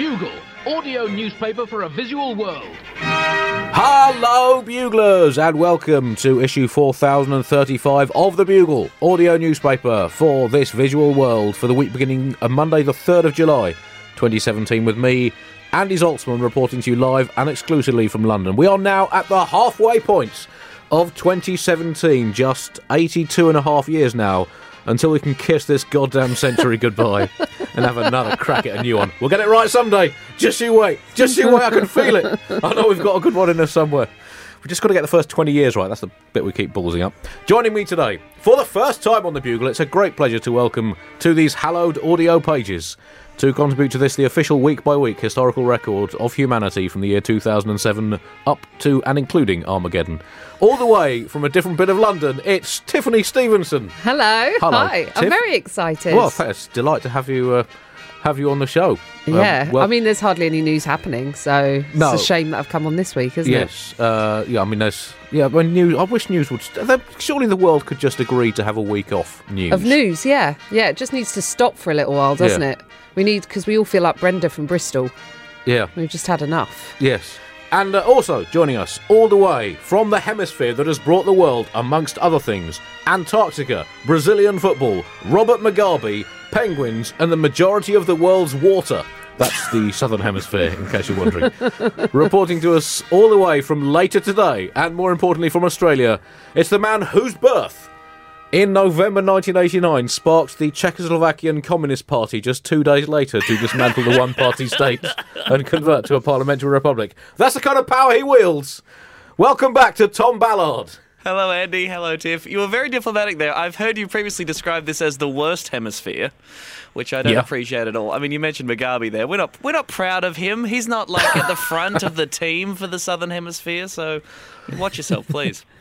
Bugle, audio newspaper for a visual world. Hello, Buglers, and welcome to issue 4035 of The Bugle, audio newspaper for this visual world for the week beginning on Monday, the 3rd of July, 2017, with me, Andy Zaltzman, reporting to you live and exclusively from London. We are now at the halfway point of 2017, just 82 and a half years now until we can kiss this goddamn century goodbye and have another crack at a new one. We'll get it right someday. Just you wait. Just you wait. I can feel it. I know we've got a good one in us somewhere. We've just got to get the first 20 years right. That's the bit we keep ballsing up. Joining me today, for the first time on the Bugle, it's a great pleasure to welcome to these hallowed audio pages to contribute to this, the official week by week historical record of humanity from the year 2007 up to and including Armageddon. All the way from a different bit of London, it's Tiffany Stevenson. Hello. Hello, Hi. Tiff. I'm very excited. Well, it's a delight to have you. Uh, have you on the show? Um, yeah. well, I mean, there's hardly any news happening, so No. it's a shame that I've come on this week, isn't it? yes, uh, yeah. I mean, there's yeah. When news, I wish news would. there- Surely the world could just agree to have a week off news. Of news, yeah. Yeah, it just needs to stop for a little while, doesn't Yeah. it? We need, because we all feel like Brenda from Bristol. Yeah. We've just had enough. Yes. And uh, also joining us all the way from the hemisphere that has brought the world, amongst other things, Antarctica, Brazilian football, Robert Mugabe, penguins, and the majority of the world's water. That's the southern hemisphere, in case you're wondering. Reporting to us all the way from later today, and more importantly from Australia, it's the man whose birth in November 1989 sparked the Czechoslovakian Communist Party just two days later to dismantle the one party state and convert to a parliamentary republic. That's the kind of power he wields. Welcome back to Tom Ballard. Hello, Andy. Hello, Tiff. You were very diplomatic there. I've heard you previously describe this as the worst hemisphere, which I don't Yeah. appreciate at all. I mean, you mentioned Mugabe there. We're not we're not proud of him. He's not like at the front of the team for the Southern Hemisphere. So, watch yourself, please.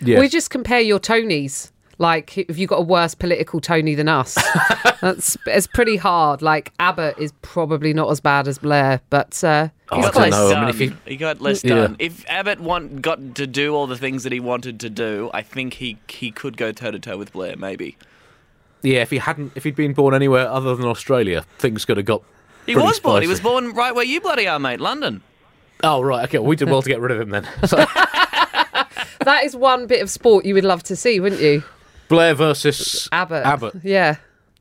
Yes. We just compare your Tonys. Like, have you got a worse political Tony than us? That's it's pretty hard. Like, Abbott is probably not as bad as Blair, but uh, Oh, he's I got don't know. less I mean, done. if you- he got less Yeah. done. If Abbott want, got to do all the things that he wanted to do, I think he he could go toe to toe with Blair. Maybe yeah, if he hadn't, if he'd been born anywhere other than Australia, things could have got. he pretty was born. He was born right where you bloody are, mate. London. Oh right, okay. Well, We did well to get rid of him then. So, That is one bit of sport you would love to see, wouldn't you? Blair versus Abbott. Abbott. Yeah.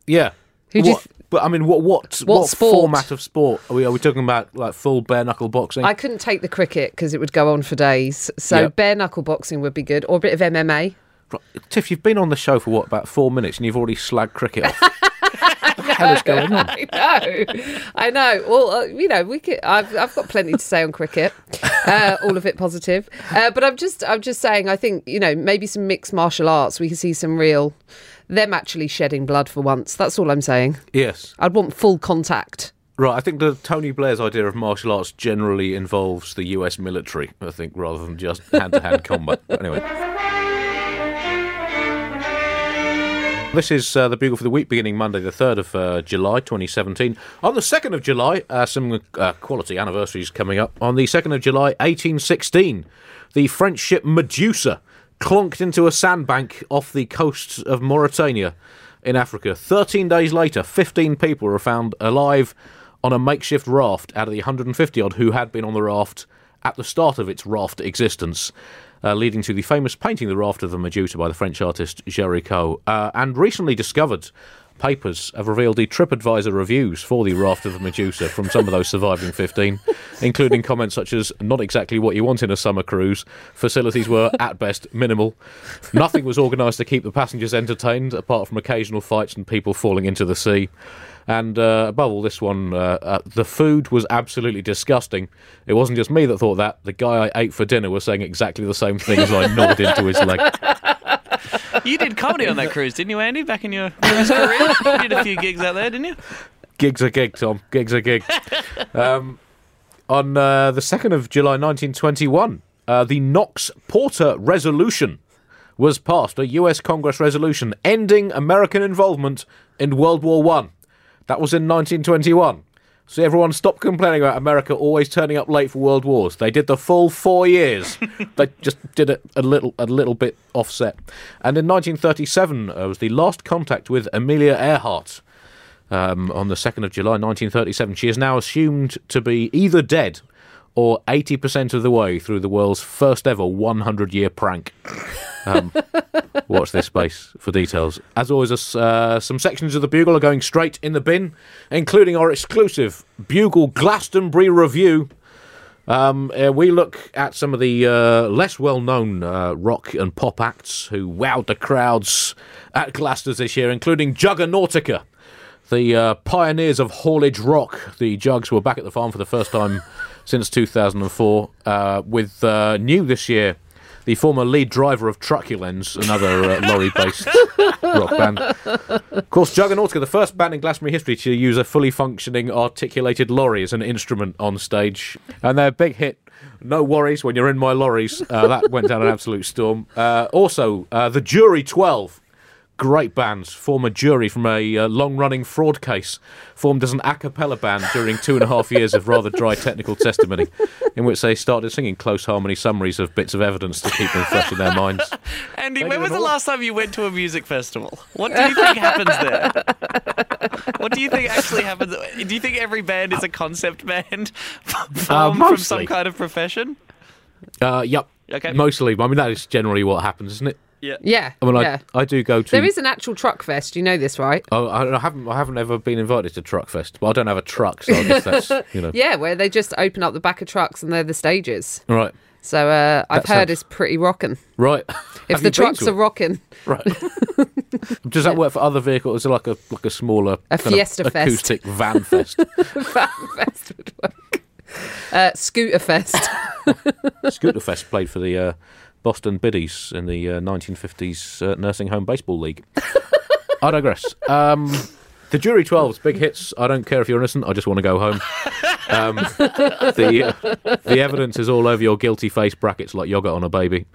Yeah. Who do you What- but I mean, what what What sport? format of sport are we? Are we talking about like full bare knuckle boxing? I couldn't take the cricket because it would go on for days. So Yep. bare knuckle boxing would be good, or a bit of MMA. Right, Tiff, you've been on the show for what about four minutes, and you've already slagged cricket off. what the hell is going on? I know, I know. Well, uh, you know, we could. I've I've got plenty to say on cricket, uh, all of it positive. Uh, but I'm just I'm just saying. I think you know maybe some mixed martial arts. We can see some real them actually shedding blood for once. That's all I'm saying. Yes. I'd want full contact. Right, I think the Tony Blair's idea of martial arts generally involves the US military, I think, rather than just hand to hand combat. But anyway. This is uh, the Bugle for the week beginning Monday, the 3rd of uh, July 2017. On the 2nd of July, uh, some uh, quality anniversaries coming up. On the 2nd of July 1816, the French ship Medusa clonked into a sandbank off the coasts of Mauritania in Africa. 13 days later, 15 people were found alive on a makeshift raft out of the 150 odd who had been on the raft at the start of its raft existence, uh, leading to the famous painting The Raft of the Medusa by the French artist Géricault. Uh, and recently discovered papers have revealed the TripAdvisor reviews for The Raft of the Medusa from some of those surviving 15, including comments such as, not exactly what you want in a summer cruise, facilities were, at best, minimal, nothing was organised to keep the passengers entertained, apart from occasional fights and people falling into the sea. And uh, above all, this one, uh, uh, the food was absolutely disgusting. It wasn't just me that thought that. The guy I ate for dinner was saying exactly the same thing as I gnawed into his leg. You did comedy on that cruise, didn't you, Andy? Back in your career, you did a few gigs out there, didn't you? Gigs are gig, Tom. Gigs are gig. Um, on uh, the 2nd of July 1921, uh, the Knox Porter Resolution was passed, a US Congress resolution ending American involvement in World War One. That was in 1921. So everyone stopped complaining about America always turning up late for world wars. They did the full four years. they just did it a little, a little bit offset. And in 1937 uh, was the last contact with Amelia Earhart. um, on the 2nd of July 1937. She is now assumed to be either dead or 80% of the way through the world's first ever 100 year prank. Um, watch this space for details. As always, uh, some sections of the Bugle are going straight in the bin, including our exclusive Bugle Glastonbury review. Um, uh, we look at some of the uh, less well known uh, rock and pop acts who wowed the crowds at Glaston's this year, including Juggernautica, the uh, pioneers of haulage rock. The Jugs were back at the farm for the first time since 2004, uh, with uh, new this year the former lead driver of Truculence, another uh, lorry-based rock band. Of course, Juggernautica, the first band in Glastonbury history to use a fully functioning articulated lorry as an instrument on stage, and their big hit. No worries when you're in my lorries. Uh, that went down an absolute storm. Uh, also, uh, the Jury 12 great bands form a jury from a uh, long running fraud case formed as an a cappella band during two and a half years of rather dry technical testimony, in which they started singing close harmony summaries of bits of evidence to keep them fresh in their minds. Andy, Thank when was the very much. last time you went to a music festival? What do you think happens there? What do you think actually happens? Do you think every band is a concept band formed from some kind of profession? Uh, yep. Okay. Mostly. I mean, that is generally what happens, isn't it? Yeah. Yeah. I mean, yeah. I, I do go to. There is an actual truck fest. You know this, right? Oh, I, I haven't. I haven't ever been invited to Truckfest. Well, I don't have a truck, so I guess that's you know. Yeah, where they just open up the back of trucks and they're the stages. Right. So uh, I've heard sounds- it's pretty rocking. Right. If the trucks are rocking, Right. Does that work for other vehicles? Is it like a like a smaller A Fiesta Fest. acoustic van fest? Fan Fest would work. Uh, Scooter Fest. Scooter Fest played for the uh, Boston Biddies in the uh, 1950s uh, nursing home baseball league. I digress. Um, the Jury 12's big hits. I don't care if you're innocent. I just want to go home. Um, the the evidence is all over your guilty face brackets like yogurt on a baby.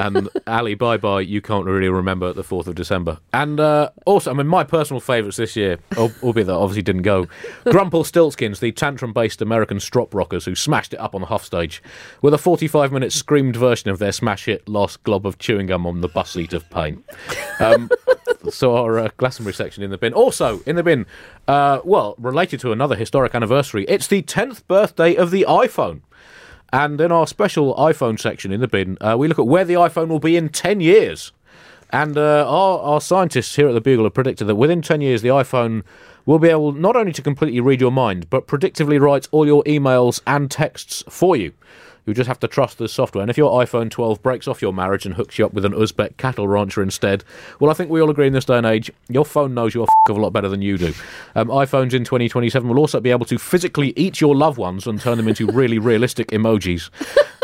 And Ali, bye bye. You can't really remember the 4th of December. And uh, also, I mean, my personal favourites this year, al- albeit that obviously didn't go. Grumple Stiltskins, the tantrum based American strop rockers who smashed it up on the Huff stage with a 45 minute screamed version of their smash hit Lost Glob of Chewing Gum on the Bus Seat of Pain. Um, so our uh, Glastonbury section in the bin. Also in the bin, uh, well, related to another historic anniversary, it's the 10th birthday of the iPhone. And in our special iPhone section in the bin, uh, we look at where the iPhone will be in 10 years. And uh, our, our scientists here at the Bugle have predicted that within 10 years, the iPhone will be able not only to completely read your mind, but predictively write all your emails and texts for you. You just have to trust the software. And if your iPhone 12 breaks off your marriage and hooks you up with an Uzbek cattle rancher instead, well, I think we all agree in this day and age, your phone knows your f of a lot better than you do. Um, iPhones in 2027 will also be able to physically eat your loved ones and turn them into really realistic emojis.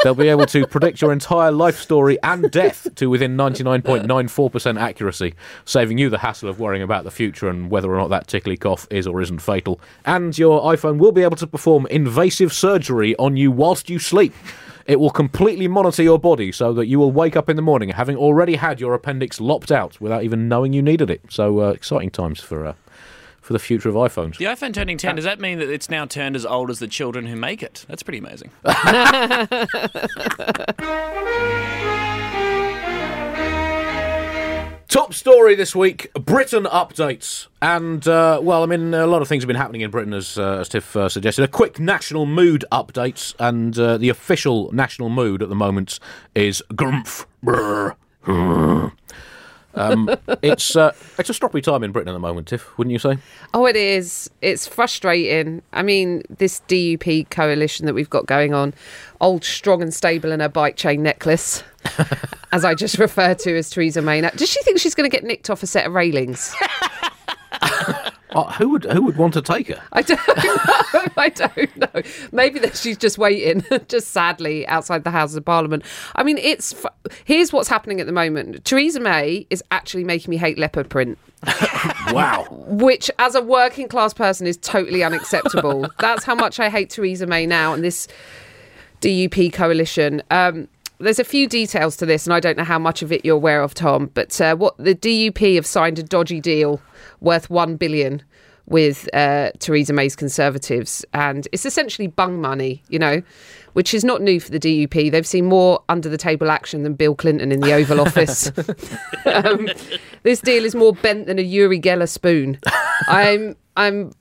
They'll be able to predict your entire life story and death to within 99.94% accuracy, saving you the hassle of worrying about the future and whether or not that tickly cough is or isn't fatal. And your iPhone will be able to perform invasive surgery on you whilst you sleep. It will completely monitor your body so that you will wake up in the morning having already had your appendix lopped out without even knowing you needed it. So uh, exciting times for uh, for the future of iPhones. The iPhone turning 10, does that mean that it's now turned as old as the children who make it? That's pretty amazing. Top story this week: Britain updates, and uh, well, I mean, a lot of things have been happening in Britain, as uh, as Tiff uh, suggested. A quick national mood update, and uh, the official national mood at the moment is grumph. brr. Um, it's uh, it's a stroppy time in Britain at the moment, Tiff, wouldn't you say? Oh, it is. It's frustrating. I mean, this DUP coalition that we've got going on, old, strong, and stable in a bike chain necklace, as I just referred to as Theresa May. Now, Does she think she's going to get nicked off a set of railings? Uh, who would who would want to take her? I don't know. I don't know. Maybe that she's just waiting, just sadly, outside the Houses of Parliament. I mean, it's here's what's happening at the moment. Theresa May is actually making me hate leopard print. Wow. which as a working class person is totally unacceptable. That's how much I hate Theresa May now and this DUP coalition. Um, there's a few details to this, and I don't know how much of it you're aware of, Tom. But uh, what the DUP have signed a dodgy deal worth one billion with uh, Theresa May's Conservatives, and it's essentially bung money, you know, which is not new for the DUP. They've seen more under the table action than Bill Clinton in the Oval Office. um, this deal is more bent than a Uri Geller spoon. I'm I'm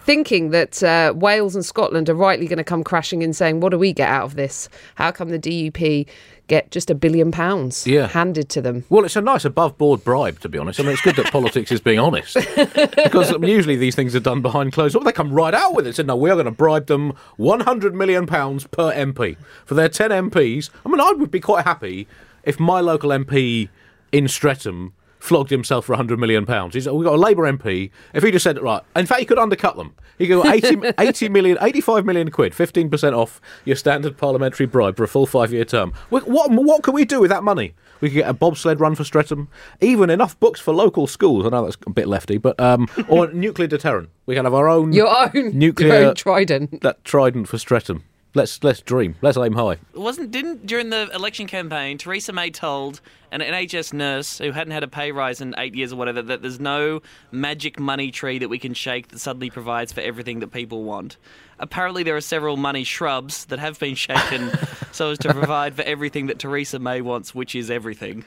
thinking that uh, Wales and Scotland are rightly going to come crashing in, saying, "What do we get out of this? How come the DUP get just a billion pounds Yeah. handed to them?" Well, it's a nice above board bribe, to be honest. I mean, it's good that politics is being honest. because usually these things are done behind closed doors. They come right out with it. Said, no, we are going to bribe them £100 million pounds per MP. For their 10 MPs, I mean, I would be quite happy if my local MP in Streatham flogged himself for £100 million. He's, we've got a Labour MP. If he just said, it right, in fact, he could undercut them. He could go 80, 80 million, 85 million quid, 15% off your standard parliamentary bribe for a full five year term. What, what, what can we do with that money? We could get a bobsled run for Streatham, even enough books for local schools. I know that's a bit lefty, but um, or nuclear deterrent. We can have our own Your own nuclear your own trident. that trident for Streatham. Let's let's dream. Let's aim high. Wasn't didn't during the election campaign Theresa May told an NHS nurse who hadn't had a pay rise in eight years or whatever that there's no magic money tree that we can shake that suddenly provides for everything that people want. Apparently, there are several money shrubs that have been shaken so as to provide for everything that Theresa May wants, which is everything.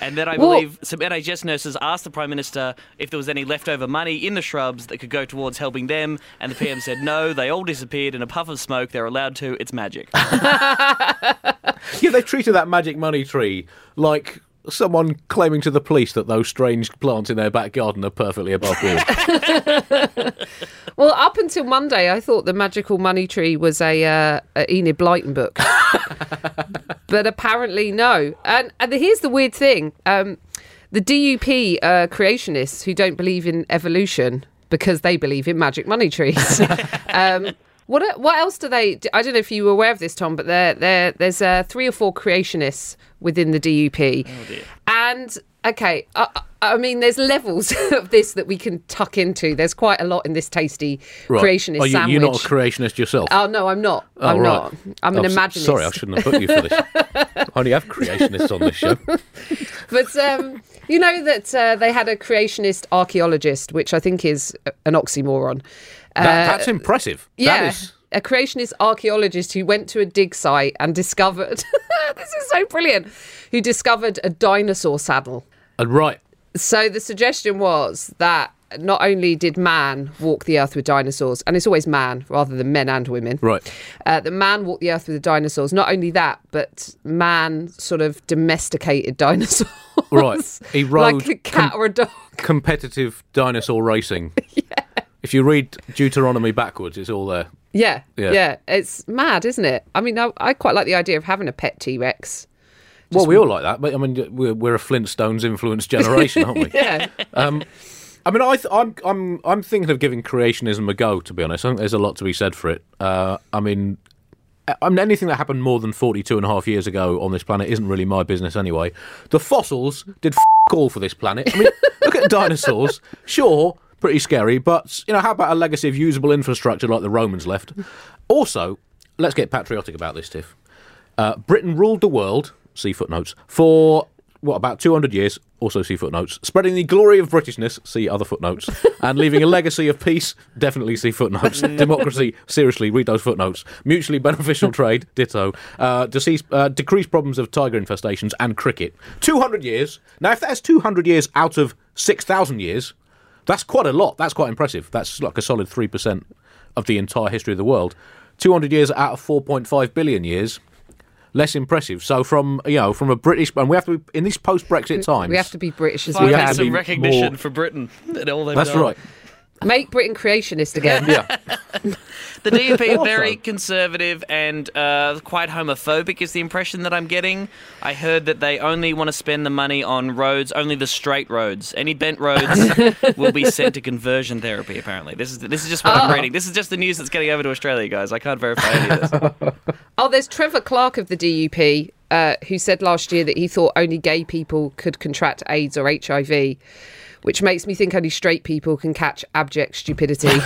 And then I Well- believe some NHS nurses asked the Prime Minister if there was any leftover money in the shrubs that could go towards helping them, and the PM said no, they all disappeared in a puff of smoke, they're allowed to, it's magic. Yeah, they treated that magic money tree like someone claiming to the police that those strange plants in their back garden are perfectly above board. Well, up until Monday, I thought the magical money tree was a, uh, a Enid Blyton book, but apparently no. And, and here's the weird thing: um, the DUP uh, creationists who don't believe in evolution because they believe in magic money trees. um, what what else do they? I don't know if you were aware of this, Tom, but there there there's uh, three or four creationists within the DUP, oh and okay, I, I mean, there's levels of this that we can tuck into. There's quite a lot in this tasty creationist Are you, sandwich. you're not a creationist yourself? Oh no, I'm not. Oh, I'm right. not. I'm an Oh, s- imaginist. Sorry, I shouldn't have put you for this. I only have creationists on this show. But um, you know that uh, they had a creationist archaeologist, which I think is an oxymoron. That, that's impressive. Yeah. That is. A creationist archaeologist who went to a dig site and discovered this is so brilliant. Who discovered a dinosaur saddle. Uh, right. So the suggestion was that not only did man walk the earth with dinosaurs, and it's always man rather than men and women. Right. Uh, the man walked the earth with the dinosaurs. Not only that, but man sort of domesticated dinosaurs. Right. He rode like a cat com- or a dog. competitive dinosaur racing. If you read Deuteronomy backwards, it's all there. Yeah, Yeah. yeah, It's mad, isn't it? I mean, I, I quite like the idea of having a pet T Rex. well, we all like that, but I mean, we're, we're a Flintstones influenced generation, aren't we? Yeah. I mean, I th- I'm I'm I'm thinking of giving creationism a go. To be honest, I think there's a lot to be said for it. Uh, I mean, I mean, anything that happened more than 42 and a half years ago on this planet isn't really my business anyway. The fossils did f- all for this planet. I mean, look at dinosaurs. Sure, pretty scary, but you know, how about a legacy of usable infrastructure like the Romans left? Also, let's get patriotic about this, Tiff. Uh, Britain ruled the world, see footnotes, for what about 200 years, also see footnotes, spreading the glory of Britishness, see other footnotes, and leaving a legacy of peace, definitely see footnotes, democracy, seriously, read those footnotes, mutually beneficial trade, ditto, uh, decease, uh, decreased problems of tiger infestations, and cricket. 200 years. Now, if that's 200 years out of 6,000 years, that's quite a lot. That's quite impressive. That's like a solid 3% of the entire history of the world. 200 years out of 4.5 billion years, less impressive. So from, you know, from a British, and we have to be, in these post-Brexit times. we have to be British as we have to can. some be recognition more- for Britain. and all they've That's done. right. Make Britain creationist again. Yeah. The DUP are very conservative and uh, quite homophobic, is the impression that I'm getting. I heard that they only want to spend the money on roads, only the straight roads. Any bent roads will be sent to conversion therapy. Apparently, this is this is just what I'm Oh. reading. This is just the news that's getting over to Australia, guys. I can't verify any of this. Oh, there's Trevor Clarke of the DUP uh, who said last year that he thought only gay people could contract AIDS or HIV, which makes me think only straight people can catch abject stupidity.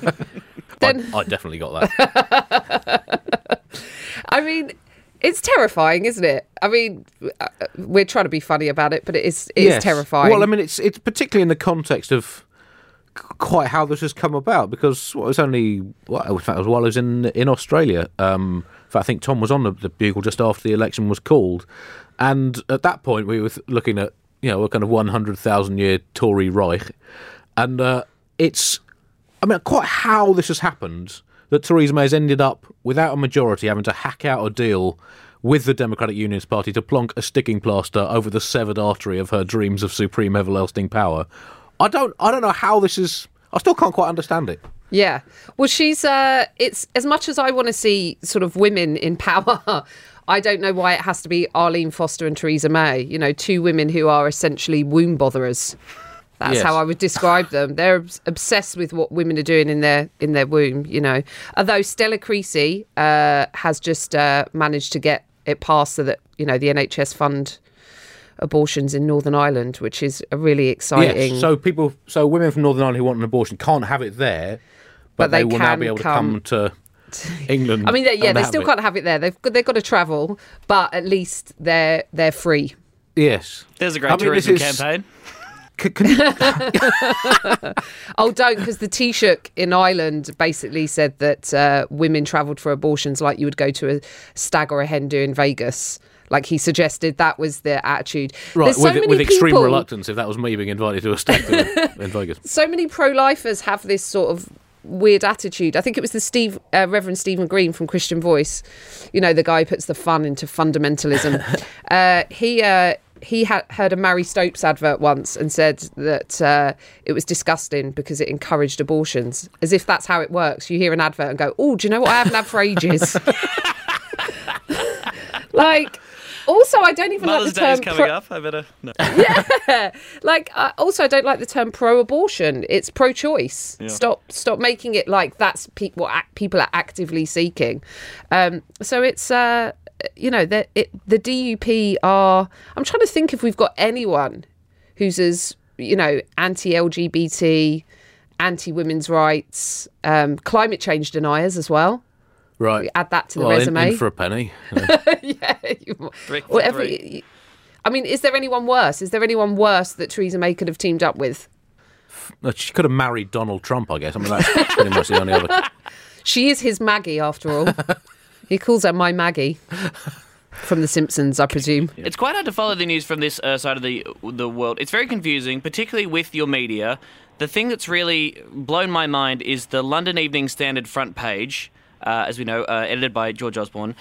then, I, I definitely got that. I mean, it's terrifying, isn't it? I mean, uh, we're trying to be funny about it, but it is it is Yes. terrifying. Well, I mean, it's it's particularly in the context of quite how this has come about because well, it was only well, in fact, it was while I was in in Australia. Um, in fact, I think Tom was on the, the bugle just after the election was called, and at that point we were looking at you know a kind of one hundred thousand year Tory Reich. and uh, it's. I mean, quite how this has happened that Theresa May has ended up without a majority, having to hack out a deal with the Democratic Unionist Party to plonk a sticking plaster over the severed artery of her dreams of supreme everlasting power. I don't. I don't know how this is. I still can't quite understand it. Yeah. Well, she's. Uh, it's as much as I want to see sort of women in power. I don't know why it has to be Arlene Foster and Theresa May. You know, two women who are essentially womb botherers. That's Yes. how I would describe them. They're obsessed with what women are doing in their in their womb. You know, although Stella Creasy uh, has just uh, managed to get it passed so that you know the NHS fund abortions in Northern Ireland, which is a really exciting. Yes. So people, so women from Northern Ireland who want an abortion can't have it there, but, But they will now be able to come- come to England. I mean, they, yeah, they still it. can't have it there. They've got, they've got to travel, but at least they're they're free. Yes. There's a great I mean, tourism is- campaign. C- can you- Oh, don't because the Taoiseach in Ireland basically said that uh, women travelled for abortions like you would go to a stag or a hen do in Vegas. Like he suggested that was the attitude. right, so with, many with extreme people- reluctance, if that was me being invited to a stag in Vegas. so many pro-lifers have this sort of weird attitude. I think it was the Steve uh, Reverend Stephen Green from Christian Voice. You know, the guy who puts the fun into fundamentalism. uh, he uh, he had heard a Marie Stopes advert once and said that uh, it was disgusting because it encouraged abortions. As if that's how it works. You hear an advert and go, "Oh, do you know what I haven't had for ages?" like. Also, I don't even Mother's like the Day is coming pro- up. I better. No. Yeah. Like uh, also i don't like the term pro-abortion it's pro-choice stop stop making it like that's pe- what ac- people are actively seeking um so it's uh you know the it the dup are i'm trying to think if we've got anyone who's as you know anti-lgbt anti-women's rights um climate change deniers as well Right. add that to the well, in- resume In, for a penny. yeah. you- whatever. three. I mean, is there anyone worse? Is there anyone worse that Theresa May could have teamed up with? She could have married Donald Trump, I guess. I mean, that's pretty much the only other. She is his Maggie, after all. he calls her my Maggie from The Simpsons, I presume. It's quite hard to follow the news from this uh, side of the the world. It's very confusing, particularly with your media. The thing that's really blown my mind is the London Evening Standard front page, uh, as we know, uh, edited by George Osborne,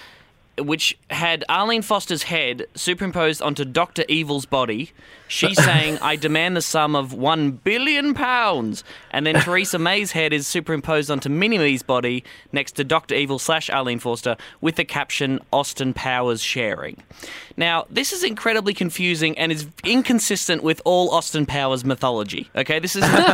which had Arlene Foster's head superimposed onto Doctor Evil's body. She's saying, "I demand the sum of one billion pounds," and then Theresa May's head is superimposed onto Mini Me's body next to Doctor Evil slash Arlene Foster with the caption "Austin Powers sharing." Now, this is incredibly confusing and is inconsistent with all Austin Powers mythology. Okay, this is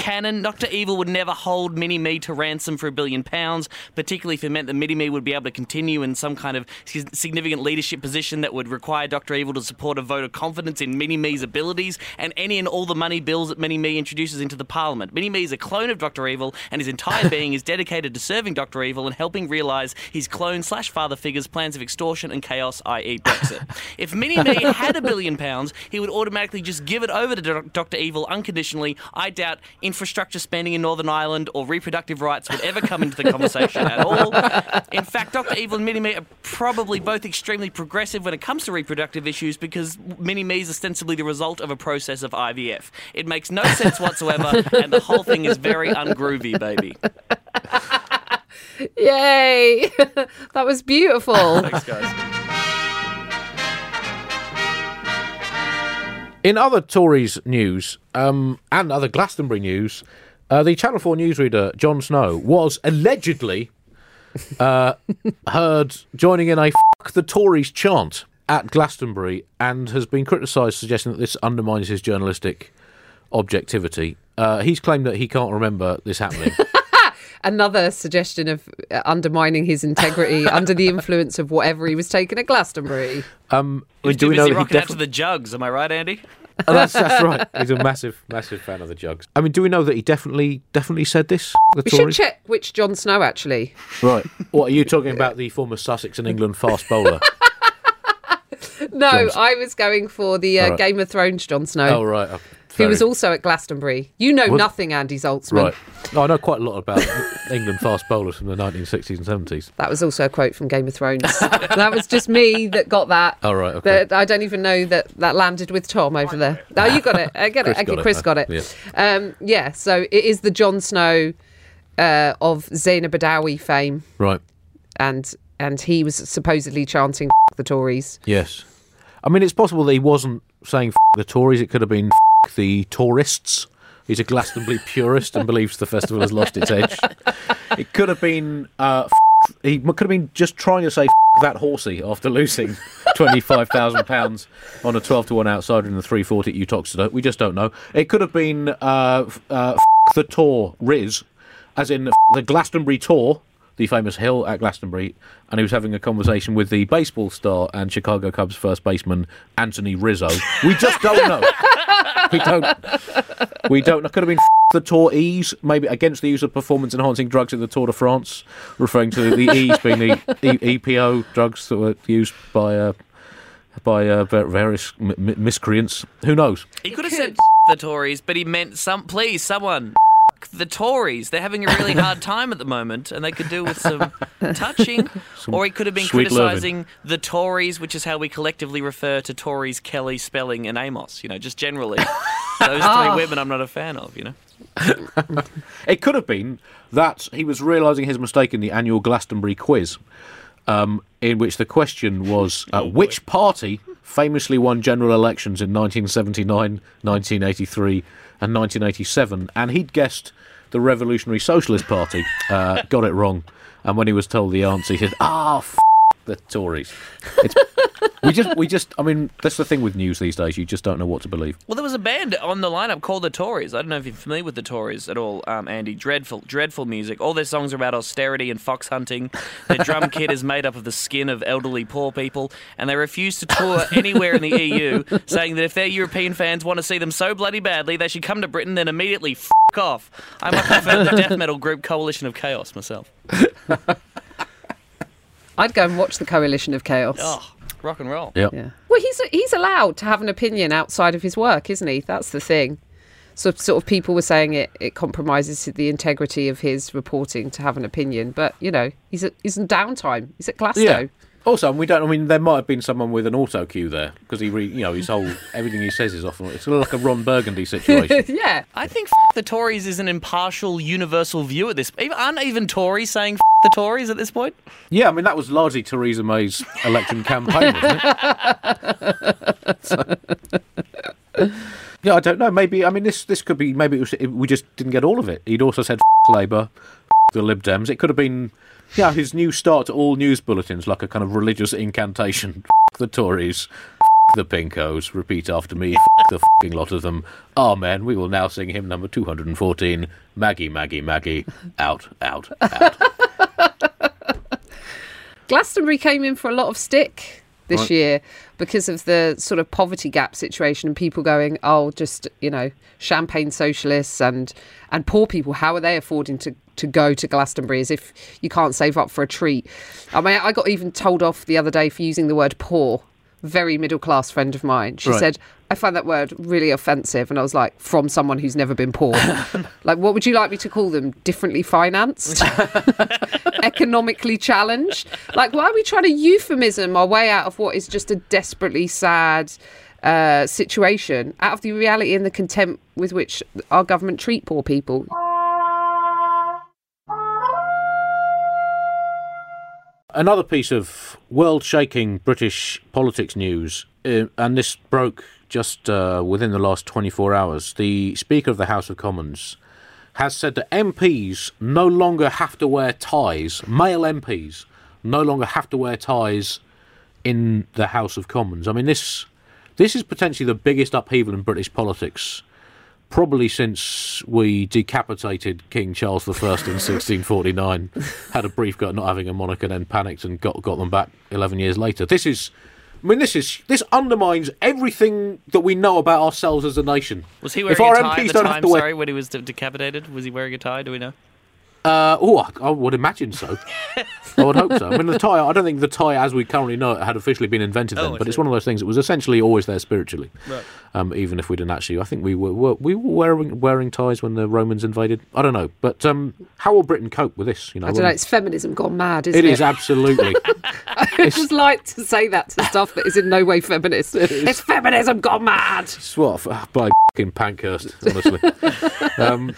canon. Doctor Evil would never hold Mini Me to ransom for a billion pounds, particularly if it meant that Mini Me would be able to continue in some kind of significant leadership position that would require Doctor Evil to support a vote of confidence in Mini Me's abilities and any and all the money bills that Mini Me introduces into the Parliament. Mini Me is a clone of Doctor Evil, and his entire being is dedicated to serving Doctor Evil and helping realise his clone slash father figure's plans of extortion and chaos, i.e., Brexit. if Mini Me had a billion pounds, he would automatically just give it over to Doctor Evil unconditionally. I doubt infrastructure spending in Northern Ireland or reproductive rights would ever come into the conversation at all. In fact, Doctor Evil and Mini Me are probably both extremely progressive when it comes to reproductive issues because Mini Me is ostensibly the result of a process of IVF. It makes no sense whatsoever, and the whole thing is very ungroovy, baby. Yay! that was beautiful. Thanks, guys. In other Tories news um, and other Glastonbury news, uh, the Channel 4 newsreader Jon Snow was allegedly uh, heard joining in a fuck the Tories chant at Glastonbury and has been criticised, suggesting that this undermines his journalistic objectivity. Uh, he's claimed that he can't remember this happening. Another suggestion of uh, undermining his integrity under the influence of whatever he was taking at Glastonbury. Um, I mean, He's do too we know busy that he rocking out to the jugs, am I right, Andy? Oh, that's, that's right. He's a massive, massive fan of the jugs. I mean, do we know that he definitely, definitely said this? The We should check which John Snow actually. Right. What are you talking about? The former Sussex and England fast bowler. No, Jon- I was going for the uh, All right. Game of Thrones Jon Snow. oh right. Oh, who was also at Glastonbury. You know Was- nothing, Andy Zaltzman. Right. Oh, I know quite a lot about England fast bowlers from the 1960s and 70s. That was also a quote from Game of Thrones. that was just me that got that. Oh, right, okay. That I don't even know that that landed with Tom over there. No, you got it. I get Chris it. Okay, got it. Chris got it. Yeah. Um, yeah. So it is the Jon Snow uh, of Zainab Badawi fame, Right. and and he was supposedly chanting the Tories. Yes. I mean, it's possible that he wasn't saying the Tories. It could have been the tourists. He's a Glastonbury purist and believes the festival has lost its edge. It could have been. Uh, he could have been just trying to say that horsey after losing twenty-five thousand pounds on a twelve to one outsider in the three forty at Uttoxeter. We just don't know. It could have been uh, uh, the tour Riz, as in the Glastonbury tour. The famous hill at Glastonbury, and he was having a conversation with the baseball star and Chicago Cubs first baseman Anthony Rizzo. We just don't know. we don't. We don't. know. Could have been f- the Tour E's, maybe against the use of performance-enhancing drugs in the Tour de France, referring to the E's being the e- EPO drugs that were used by uh, by uh, various m- m- miscreants. Who knows? He could have said the Tories, but he meant some. Please, someone. The Tories, they're having a really hard time at the moment, and they could do with some touching. or he could have been criticising the Tories, which is how we collectively refer to Tories, Kelly, Spelling, and Amos. You know, just generally. Those three women I'm not a fan of, you know. It could have been that he was realising his mistake in the annual Glastonbury quiz, um, in which the question was uh, which party famously won general elections in 1979, 1983, and 1987, and he'd guessed the Revolutionary Socialist Party. Uh, got it wrong, and when he was told the answer, he said, "Ah, f- the Tories." It's, we just, we just, I mean, that's the thing with news these days. You just don't know what to believe. Well, there was a band on the lineup called the Tories. I don't know if you're familiar with the Tories at all, um, Andy. Dreadful, dreadful music. All their songs are about austerity and fox hunting. Their drum kit is made up of the skin of elderly poor people, and they refuse to tour anywhere in the EU, saying that if their European fans want to see them so bloody badly, they should come to Britain, then immediately f off. I much prefer the death metal group Coalition of Chaos myself. I'd go and watch the Coalition of Chaos. Oh, rock and roll. Yeah. Yeah. Well, he's he's allowed to have an opinion outside of his work, isn't he? That's the thing. So, sort of, people were saying it it compromises the integrity of his reporting to have an opinion, but you know, he's at he's in downtime. He's at Glasgow. Yeah. Also, we don't. I mean, there might have been someone with an auto cue there because he, re, you know, his whole everything he says is often. It's like a Ron Burgundy situation. yeah. I think f- the Tories is an impartial, universal view at this. even- Aren't even Tories saying f- the Tories at this point? yeah, I mean that was largely Theresa May's election campaign, wasn't it? So- yeah, I don't know. Maybe I mean this. This could be. Maybe it was, it, we just didn't get all of it. He'd also said F- Labour, F- the Lib Dems. It could have been. Yeah, his new start to all news bulletins, like a kind of religious incantation. F- the Tories, f- the Pinkos. Repeat after me. F- the fucking lot of them. Amen. We will now sing hymn number two hundred and fourteen. Maggie, Maggie, Maggie. Out, out, out. Glastonbury came in for a lot of stick this Right. year because of the sort of poverty gap situation and people going, oh, just you know, champagne socialists and and poor people. How are they affording to to go to Glastonbury as if you can't save up for a treat? I mean, I got even told off the other day for using the word poor. Very middle class friend of mine. She Right. said, I find that word really offensive. And I was like, from someone who's never been poor. like, what would you like me to call them? Differently financed? economically challenged. Like, why are we trying to euphemism our way out of what is just a desperately sad uh, situation, out of the reality and the contempt with which our government treat poor people? Another piece of world shaking British politics news, uh, and this broke just uh, within the last 24 hours. The Speaker of the House of Commons has said that MPs no longer have to wear ties, male MPs no longer have to wear ties in the House of Commons. I mean, this, this is potentially the biggest upheaval in British politics. Probably since we decapitated King Charles I in 1649, had a brief go at not having a monarch, and then panicked and got got them back 11 years later. This is, I mean, this is this undermines everything that we know about ourselves as a nation. Was he wearing our a tie MPs at the time? wear- Sorry, when he was de- decapitated, was he wearing a tie? Do we know? Uh, oh, I, I would imagine so. I would hope so. I mean, the tie. I don't think the tie, as we currently know it, had officially been invented then. Oh, but it's one of those things that was essentially always there spiritually. Right. Um, even if we didn't actually, I think we were, were we were wearing wearing ties when the Romans invaded. I don't know, but um, how will Britain cope with this? You know, I don't know. It's feminism gone mad, isn't it it? is absolutely. I just like to say that to stuff that is in no way feminist. It's feminism gone mad. It's what by fucking Pankhurst, honestly. um,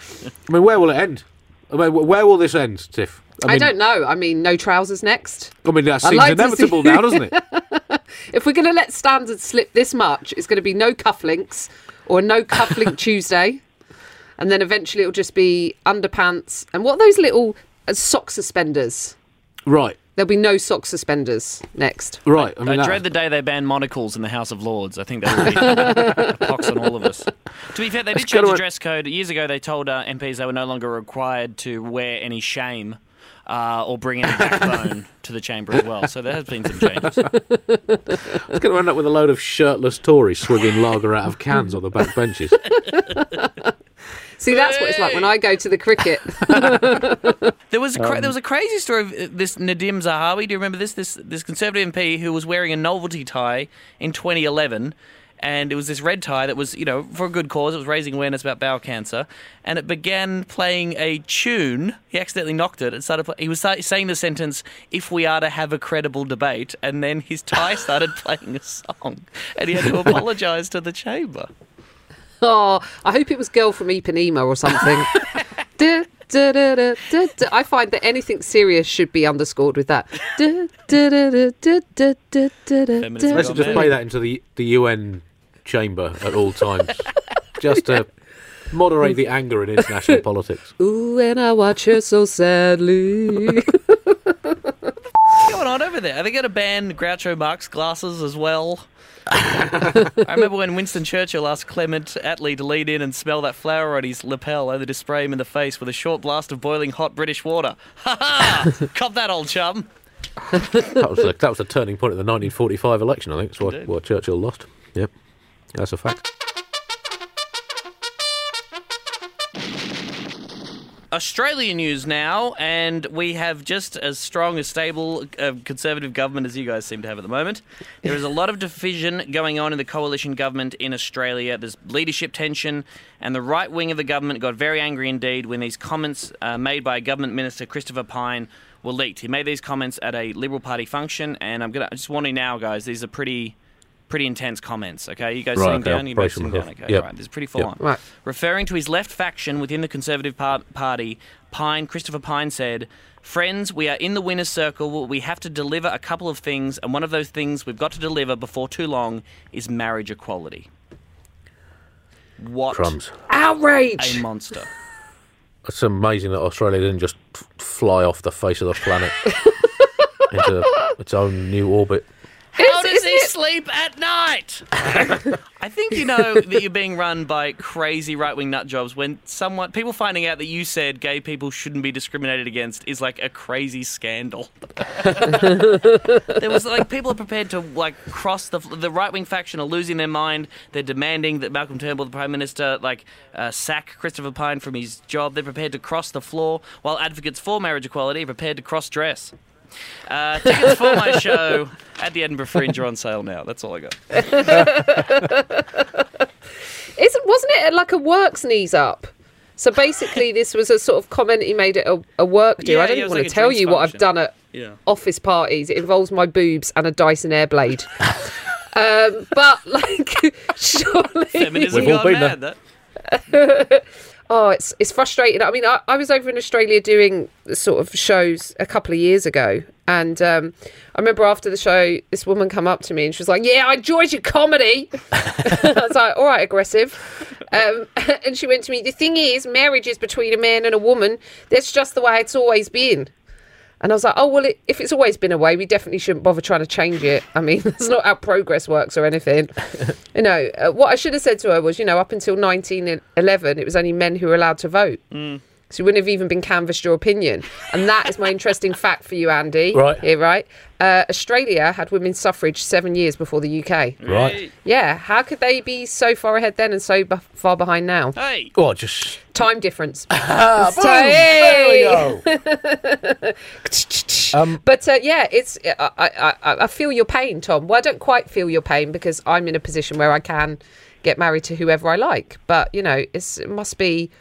I mean, where will it end? I mean, where will this end, Tiff? I, mean, don't know. I mean, no trousers next. I mean, that seems like inevitable see- now, doesn't it? If we're going to let standards slip this much, it's going to be no cufflinks or no cufflink Tuesday, and then eventually it'll just be underpants and what those little uh, sock suspenders? Right, There'll be no sock suspenders next. right. I I, mean, that- dread the day they ban monocles in the House of Lords. I think that would be a pox on all of us. To be fair, they did It's change the dress code. Years ago, they told uh, MPs they were no longer required to wear any shame uh, or bring any backbone to the chamber as well. So there has been some changes. It's going to end up with a load of shirtless Tories swigging lager out of cans on the back benches. See, that's what it's like when I go to the cricket. There was a cra- there was a crazy story of uh, this Nadhim Zahawi. Do you remember this? This this Conservative MP who was wearing a novelty tie in 2011, and it was this red tie that was you know for a good cause. It was raising awareness about bowel cancer, and it began playing a tune. He accidentally knocked it and started. Play- he was saying the sentence, "If we are to have a credible debate," and then his tie started playing a song, and he had to apologise to the chamber oh, I hope it was Girl from Ipanema or something. I find that anything serious should be underscored with that. Let's just play that into the, the UN chamber at all times. just to moderate the anger in international politics. Ooh, and I watch her so sadly. Over there? Are they going to ban Groucho Marx glasses as well? I remember when Winston Churchill asked Clement Attlee to lean in and smell that flower on his lapel, only to spray him in the face with a short blast of boiling hot British water. Ha ha! Cop that, old chum. That was a, that was a turning point in the 1945 election. I think that's why, what Churchill lost. Yep, that's a fact. Australian news now, and we have just as strong, a stable uh, conservative government as you guys seem to have at the moment. There is a lot of division going on in the coalition government in Australia. There's leadership tension, and the right wing of the government got very angry indeed when these comments uh, made by Government Minister Christopher Pyne were leaked. He made these comments at a Liberal Party function, and I'm gonna I'm just warning now, guys. These are pretty. Pretty intense comments, okay? You guys Right, sitting okay, down, I'll you brace guys sitting myself. down, okay? Yep. Right, this is pretty full Yep. on. Right. Referring to his left faction within the Conservative par- Party, Pyne, Christopher Pyne said, Friends, we are in the winner's circle. We have to deliver a couple of things, and one of those things we've got to deliver before too long is marriage equality. What Crumbs. Outrage! a monster. It's amazing that Australia didn't just f- fly off the face of the planet into its own new orbit. How Is- does he it- sleep at night? I think you know that you're being run by crazy right wing nut jobs when someone people finding out that you said gay people shouldn't be discriminated against is like a crazy scandal. there was like people are prepared to like cross the the right wing faction are losing their mind. They're demanding that Malcolm Turnbull, the Prime Minister, like uh, sack Christopher Pyne from his job. They're prepared to cross the floor, while advocates for marriage equality are prepared to cross dress. Uh, tickets for my show at the Edinburgh Fringe are on sale now. That's all I got. Isn't wasn't it like a work sneeze up? So basically, this was a sort of comment he made at a, a work do. Yeah, I don't yeah, even want like to tell drinks you what I've done at Yeah. office parties. It involves my boobs and a Dyson Airblade. um, but like, surely, Feminism We've all been mad. there. Oh, it's it's frustrating. I mean, I, I was over in Australia doing sort of shows a couple of years ago, and um, I remember after the show, this woman come up to me and she was like, "Yeah, I enjoyed your comedy." I was like, "All right, aggressive," um, and she went to me. The thing is, marriage is between a man and a woman. That's just the way it's always been. And I was like, oh, well, it, if it's always been a way, we definitely shouldn't bother trying to change it. I mean, that's not how progress works or anything. you know, uh, what I should have said to her was, you know, up until 1911, it was only men who were allowed to vote. So you wouldn't have even been canvassed your opinion. And that is my interesting fact for you, Andy. Right. Here, right? Uh, Australia had women's suffrage seven years before the UK. Right. Yeah. How could they be so far ahead then and so b- far behind now? Hey, Oh, just Time difference. ah, boom, Hey! there we go. Um, But uh, yeah, it's I, I, I, I feel your pain, Tom. Well, I don't quite feel your pain because I'm in a position where I can get married to whoever I like. But you know, it's, it must be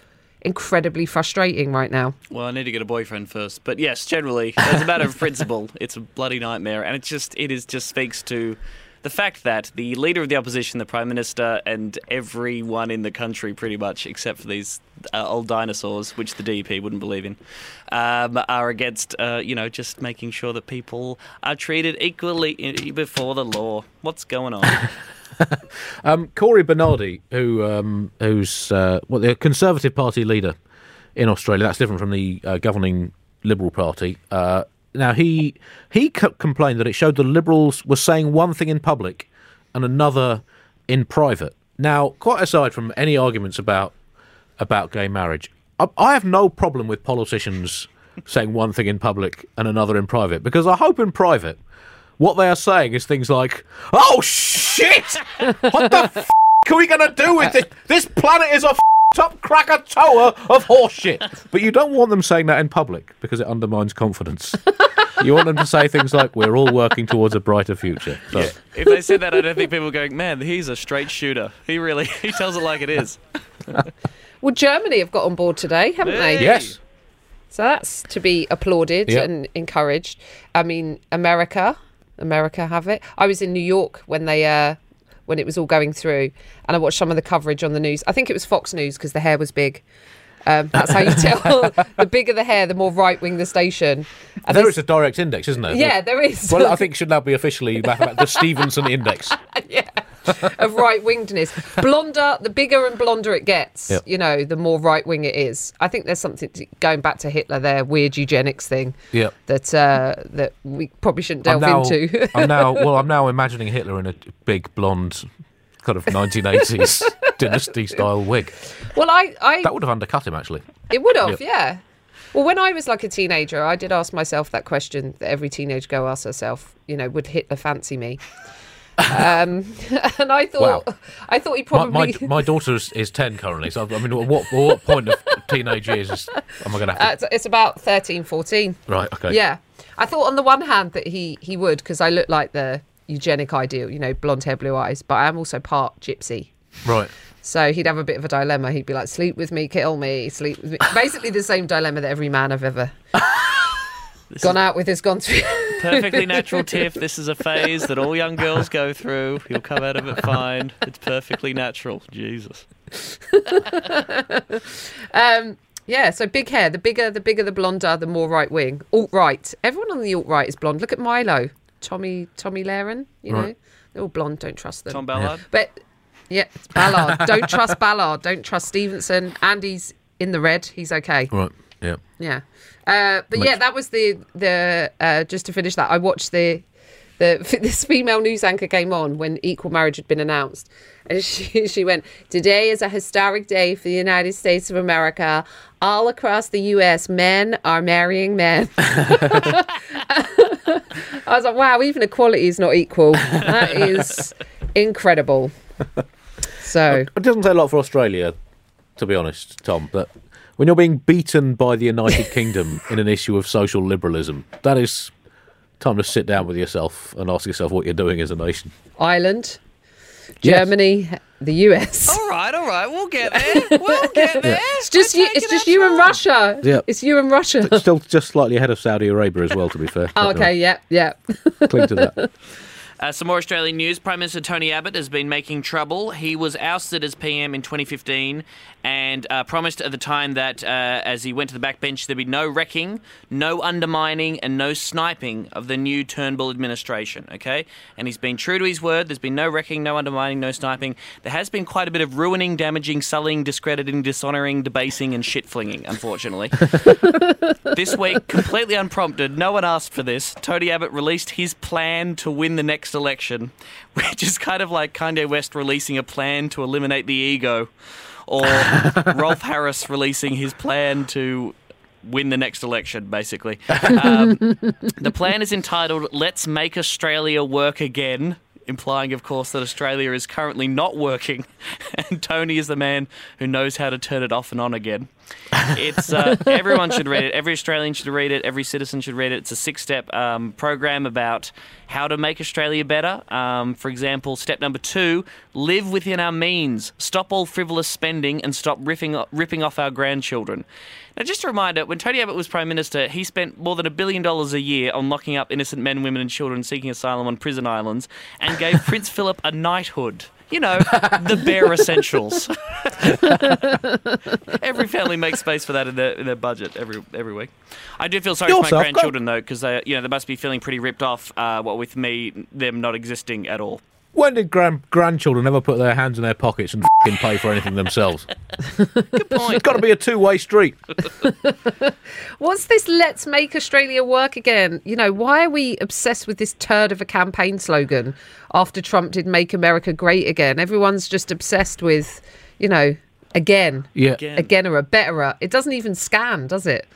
incredibly frustrating right now. well, I need to get a boyfriend first. But yes, generally, as a matter of principle, it's a bloody nightmare, and it just it is just speaks to the fact that the leader of the opposition, the prime minister, and everyone in the country, pretty much, except for these uh, old dinosaurs, which the DUP wouldn't believe in, um, are against, uh, you know, just making sure that people are treated equally i- before the law. What's going on? Um, Cory Bernardi, who um, who's uh, what the Conservative Party leader in Australia, that's different from the uh, governing Liberal Party. Uh, now he he c- complained that it showed the Liberals were saying one thing in public and another in private. Now, quite aside from any arguments about about gay marriage, I, I have no problem with politicians saying one thing in public and another in private because I hope in private what they are saying is things like, "Oh shit! What the f- are we gonna do with this? This planet is a f- up Krakatoa of horseshit." But you don't want them saying that in public because it undermines confidence. you want them to say things like, "We're all working towards a brighter future." So, if they said that, I don't think people were going, man, he's a straight shooter. He really he tells it like it is. Well, Germany have got on board today, haven't they? Yes, So that's to be applauded Yep. and encouraged. I mean, America, America have it. I was in New York when they uh, when it was all going through, and I watched some of the coverage on the news. I think it was Fox News because the hair was big. Um, that's how you tell. the bigger the hair, the more right wing the station. And there is a direct index, isn't there? yeah, there is. Well, I think should now be officially the Stevenson Index. of right wingedness. Blonder, the bigger and blonder it gets, Yep. you know, the more right wing it is. I think there's something to, going back to Hitler, there, weird eugenics thing Yep. that uh, that we probably shouldn't delve I'm now, into. I'm now well. I'm now imagining Hitler in a big blonde, kind of 1980s dynasty style wig. well, I, I That would have undercut him, actually. it would have, Yep. yeah. Well, when I was like a teenager, I did ask myself that question that every teenage girl asks herself. You know, would Hitler fancy me? Um, and I thought, Wow. I thought he My, probably. my, my daughter is, is 10 currently, so I mean, what what point of teenage years is, am I going to uh, have it's, it's about 13, 14. Right, okay. Yeah, I thought on the one hand that he he would because I look like the eugenic ideal, you know, blonde hair, blue eyes, but I am also part gypsy. Right. So he'd have a bit of a dilemma. He'd be like, "Sleep with me, kill me, sleep with me." Basically, the same dilemma that every man I've ever gone out with has gone through. Perfectly natural, Tiff. This is a phase that all young girls go through. You'll come out of it fine. It's perfectly natural. Jesus. um, yeah, so big hair. The bigger, the bigger the blonder, the more right wing. Alt right. Everyone on the alt right is blonde. Look at Milo, Tommy, Tomi Lahren. You know, Right. they're all blonde. Don't trust them. Tom Ballard. But yeah, it's Ballard. Don't trust Ballard. Don't trust Stevenson. Andy's in the red. He's okay. Right. Yeah. Yeah. Uh, but yeah, that was the the uh, just to finish that. I watched the the this female news anchor came on when equal marriage had been announced, and she she went, "Today is a historic day for the United States of America. All across the U.S., men are marrying men." I was like, "Wow, even equality is not equal. That is incredible." So It doesn't say a lot for Australia, to be honest, Tom, but when you're being beaten by the United Kingdom in an issue of social liberalism, that is time to sit down with yourself and ask yourself what you're doing as a nation. Ireland, Yes. Germany, the U.S. All right, all right. We'll get there. We'll get there. It's just you. It's just you and Russia. Yeah. It's you and Russia. Still just slightly ahead of Saudi Arabia as well, to be fair. Oh, uh, okay. Yeah. Yeah. Cling to that. Uh, some more Australian news. Prime Minister Tony Abbott has been making trouble. He was ousted as PM in 2015 and uh, promised at the time that uh, as he went to the backbench, there'd be no wrecking, no undermining, and no sniping of the new Turnbull administration. Okay? And he's been true to his word. There's been no wrecking, no undermining, no sniping. There has been quite a bit of ruining, damaging, sullying, discrediting, dishonouring, debasing, and shit flinging, unfortunately. This week, completely unprompted, no one asked for this. Tony Abbott released his plan to win the next election, which is kind of like Kanye West releasing a plan to eliminate the ego. or Rolf Harris releasing his plan to win the next election, basically. Um, the plan is entitled Let's Make Australia Work Again. Implying, of course, that Australia is currently not working, and Tony is the man who knows how to turn it off and on again. It's uh, everyone should read it. Every Australian should read it. Every citizen should read it. It's a six-step um, program about how to make Australia better. Um, for example, step number two: live within our means. Stop all frivolous spending and stop ripping ripping off our grandchildren. Now, just a reminder: when Tony Abbott was prime minister, he spent more than a billion dollars a year on locking up innocent men, women, and children seeking asylum on prison islands, and gave Prince Philip a knighthood you know, the bare essentials. every family makes space for that in their in their budget every every week. I do feel sorry for my grandchildren though, because they you know they must be feeling pretty ripped off. Uh, what with me, them not existing at all. When did grand- grandchildren ever put their hands in their pockets and fing pay for anything themselves? Good point. It's got to be a two-way street. What's this let's make Australia work again? You know, why are we obsessed with this turd of a campaign slogan after Trump did make America great again? Everyone's just obsessed with, you know, again, Yeah. Again. again or a betterer. It doesn't even scan, does it?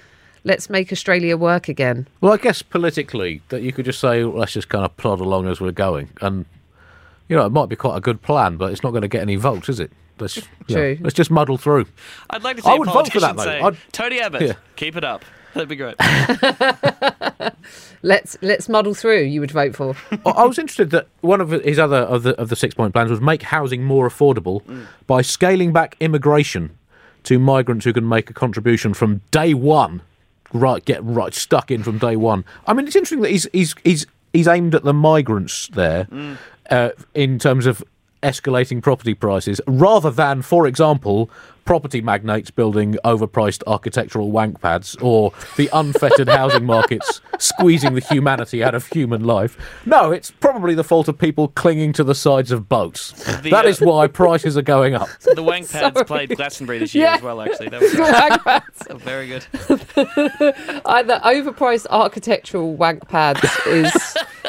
Let's make Australia work again. Well, I guess politically that you could just say let's just kind of plod along as we're going, and you know it might be quite a good plan, but it's not going to get any votes, is it? Let's you know, let's just muddle through. I'd like to see I a would vote for that, though. say, I'd- Tony Abbott, Yeah. keep it up. That'd be great. Let's let's muddle through. You would vote for. I I was interested that one of his other of the of the six point plans was make housing more affordable mm. by scaling back immigration to migrants who can make a contribution from day one. Right, get right stuck in from day one. I mean, it's interesting that he's he's he's he's aimed at the migrants there mm. Uh, in terms of escalating property prices, rather than, for example, property magnates building overpriced architectural wank pads or the unfettered housing markets squeezing the humanity out of human life. No, it's probably the fault of people clinging to the sides of boats. The, that uh, is why prices are going up. The Wank Pads played Glastonbury this year Yeah. as well. Actually, that was Wank pads. oh, very good. Either overpriced architectural wank pads is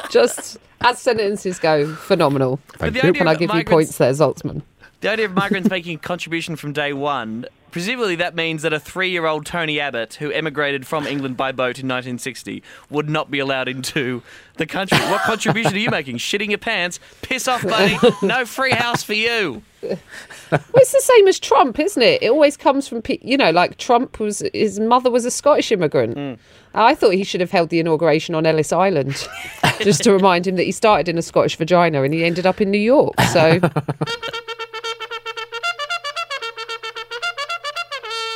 just, as sentences go, phenomenal. Thank you. idea Can I of give you points there, Zaltzman? The idea of migrants making a contribution from day one, presumably that means that a three year old Tony Abbott, who emigrated from England by boat in 1960, would not be allowed into the country. What contribution are you making? Shitting your pants? Piss off, buddy. No free house for you. Well, it's the same as Trump, isn't it? It always comes from, pe- you know, like Trump was, his mother was a Scottish immigrant. Hmm. I thought he should have held the inauguration on Ellis Island, just to remind him that he started in a Scottish vagina and he ended up in New York. So,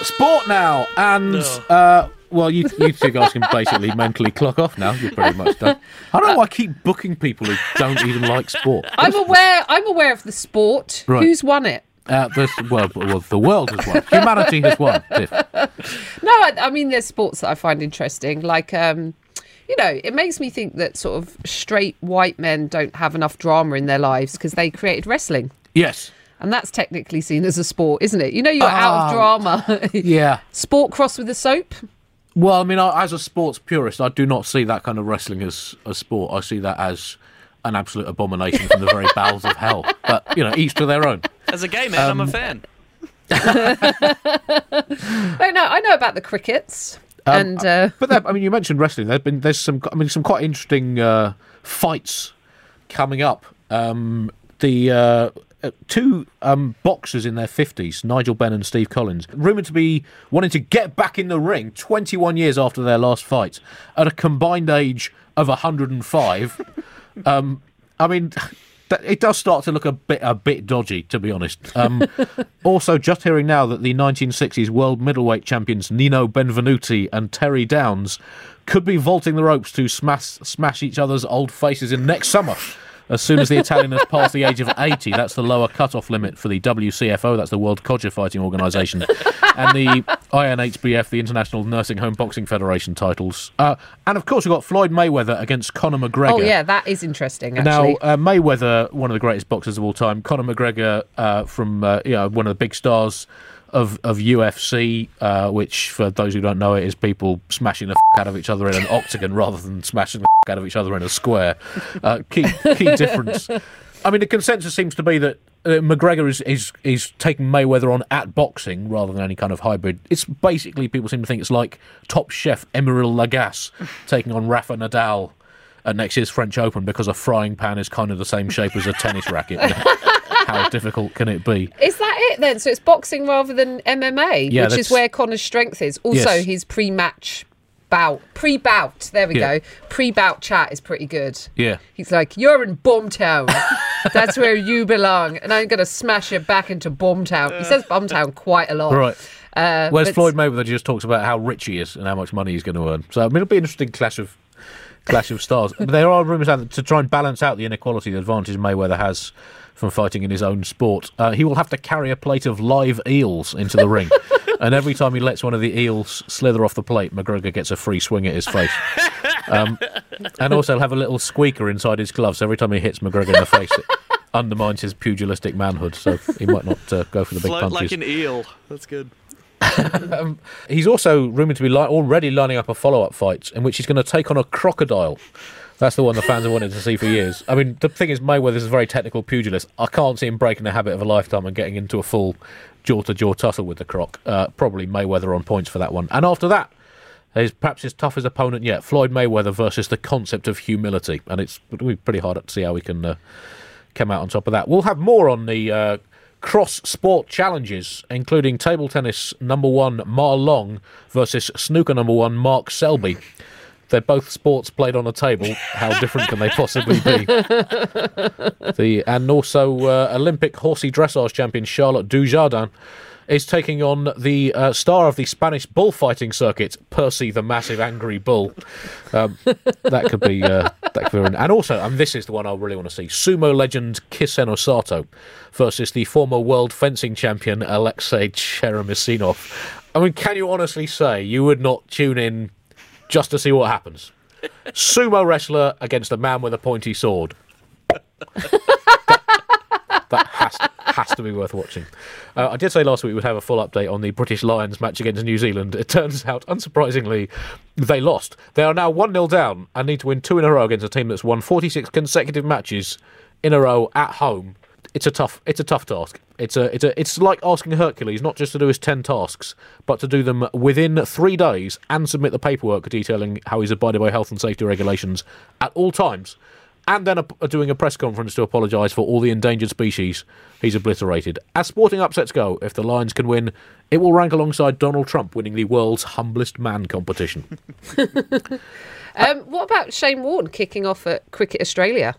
Sport now, and uh, well, you you two guys can basically mentally clock off now. You're pretty much done. I don't know why I keep booking people who don't even like sport. I'm aware. I'm aware of the sport. Right. Who's won it? Uh, this, well, well, the world has won. Humanity has won. Tiff. No, I, I mean there's sports that I find interesting. Like, um, you know, it makes me think that sort of straight white men don't have enough drama in their lives because they created wrestling, Yes. And that's technically seen as a sport, isn't it? You know, you're out of Oh. drama. Yeah. Sport crossed with a soap. Well, I mean, I, as a sports purist, I do not see that kind of wrestling as a sport. I see that as an absolute abomination from the very bowels of hell. But you know, each to their own. As a gay man, I'm a fan. I know. I know about the crickets. and uh, But there, I mean, you mentioned wrestling. There's been there's some I mean some quite interesting uh, fights coming up. Um, the uh, uh, two um, boxers in their fifties, Nigel Benn and Steve Collins, rumored to be wanting to get back in the ring 21 years after their last fight at a combined age of 105. um, I mean. It does start to look a bit a bit dodgy, to be honest. Um, also, just hearing now that the 1960s world middleweight champions Nino Benvenuti and Terry Downes could be vaulting the ropes to smash smash each other's old faces in next summer. As soon as the Italian has passed the age of 80, that's the lower cut-off limit for the WCFO, that's the World Codger Fighting Organisation, and the INHBF, the International Nursing Home Boxing Federation titles. Uh, and of course, we've got Floyd Mayweather against Conor McGregor. oh yeah, that is interesting. Now, uh, Mayweather, one of the greatest boxers of all time, Conor McGregor, uh, from uh, you know one of the big stars of of UFC, uh, which for those who don't know it is people smashing the f- out of each other in an octagon rather than smashing the f- out of each other in a square. Uh, key key difference. I mean, the consensus seems to be that uh, McGregor is, is is taking Mayweather on at boxing rather than any kind of hybrid. It's basically people seem to think it's like Top Chef Emeril Lagasse taking on Rafa Nadal at next year's French Open because a frying pan is kind of the same shape as a tennis racket. How difficult can it be? Is that it then? So it's boxing rather than MMA, Yeah, which that's- is where Connor's strength is. Also, Yes. his pre-match bout, pre-bout. There we Yeah. go. Pre-bout chat is pretty good. Yeah. He's like, "You're in Bumtown. That's where you belong, and I'm gonna smash you back into Bumtown." He says Bumtown quite a lot. Right. Uh, Whereas Floyd Mayweather just talks about how rich he is and how much money he's going to earn. So I mean, it'll be an interesting clash of clash of stars. But there are rumours out that to try and balance out the inequality, the advantage Mayweather has from fighting in his own sport, uh, he will have to carry a plate of live eels into the ring. And every time he lets one of the eels slither off the plate, McGregor gets a free swing at his face. Um, and also he'll have a little squeaker inside his gloves. so every time he hits McGregor in the face, it undermines his pugilistic manhood. So he might not uh, go for the big Float punches. like an eel. That's good. He's also rumoured to be li- already lining up a follow up fight in which he's going to take on a crocodile. That's the one the fans have wanted to see for years. I mean, the thing is, Mayweather's a very technical pugilist. I can't see him breaking the habit of a lifetime and getting into a full jaw to jaw tussle with the croc. Uh, probably Mayweather on points for that one. And after that, there's perhaps his toughest opponent yet Floyd Mayweather versus the concept of humility. And it's pretty hard to see how we can uh, come out on top of that. We'll have more on the uh, cross sport challenges, including table tennis number one Ma Long versus snooker number one Mark Selby. They're both sports played on a table. How different can they possibly be? the and also uh, Olympic horsey dressage champion Charlotte Dujardin is taking on the uh, star of the Spanish bullfighting circuit, Percy the Massive Angry Bull. Um, that could be uh, that could be, and also, and this is the one I really want to see: sumo legend Kisenosato versus the former world fencing champion Alexei Cheremisinov. I mean, can you honestly say you would not tune in just to see what happens? Sumo wrestler against a man with a pointy sword. that has to, has to be worth watching. Uh, I did say last week we'd have a full update on the British Lions match against New Zealand. It turns out, unsurprisingly, they lost. They are now 1 0 down and need to win two in a row against a team that's won 46 consecutive matches in a row at home. It's a tough. It's a tough task. It's a. It's a. It's like asking Hercules not just to do his ten tasks, but to do them within three days and submit the paperwork detailing how he's abided by health and safety regulations at all times and then a, doing a press conference to apologise for all the endangered species he's obliterated. As sporting upsets go, if the Lions can win, it will rank alongside Donald Trump winning the world's humblest man competition. Um, what about Shane Warne kicking off at Cricket Australia?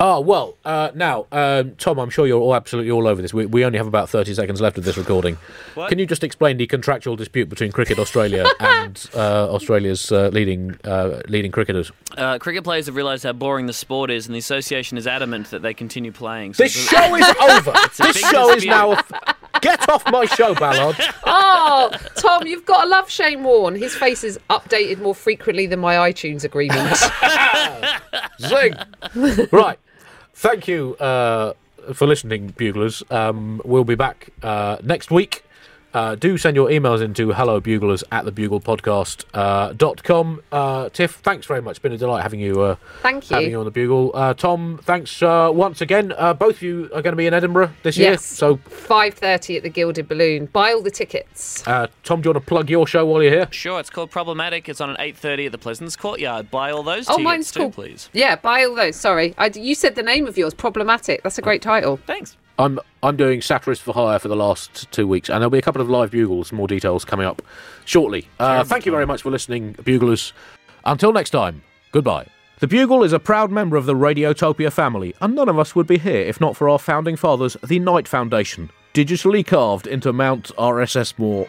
Oh, well, uh, now, um, Tom, I'm sure you're all absolutely all over this. We, we only have about 30 seconds left of this recording. What? Can you just explain the contractual dispute between Cricket Australia and uh, Australia's uh, leading uh, leading cricketers? Uh, cricket players have realised how boring the sport is, and the association is adamant that they continue playing. So This show is over. This big show is dispute. now. Get off my show, Ballard. Oh, Tom, you've got to love Shane Warne. His face is updated more frequently than my iTunes agreement. Zing. right. Thank you uh, for listening, Buglers. Um, we'll be back uh, next week. Uh, do send your emails into hellobuglers at thebuglepodcast uh, dot com. Uh, Tiff, thanks very much. It's been a delight having you uh, Thank having you. you on the Bugle. Uh, Tom, thanks uh, once again. Uh, both of you are going to be in Edinburgh this year. Yes. So, Five thirty at the Gilded Balloon. Buy all the tickets. uh, Tom, do you want to plug your show while you're here? Sure, it's called Problematic. It's on at 8.30 at the Pleasance Courtyard. Buy all those Oh, mine's too, cool. please. Yeah, buy all those. Sorry, I, you said the name of yours. Problematic. That's a great title. Thanks. I'm I'm doing Satirist for Hire for the last two weeks, and there'll be a couple of live bugles, more details coming up shortly. Uh, thank you very much for listening, buglers. Until next time, goodbye. The Bugle is a proud member of the Radiotopia family, and none of us would be here if not for our founding fathers, the Knight Foundation, digitally carved into Mount RSS Moore.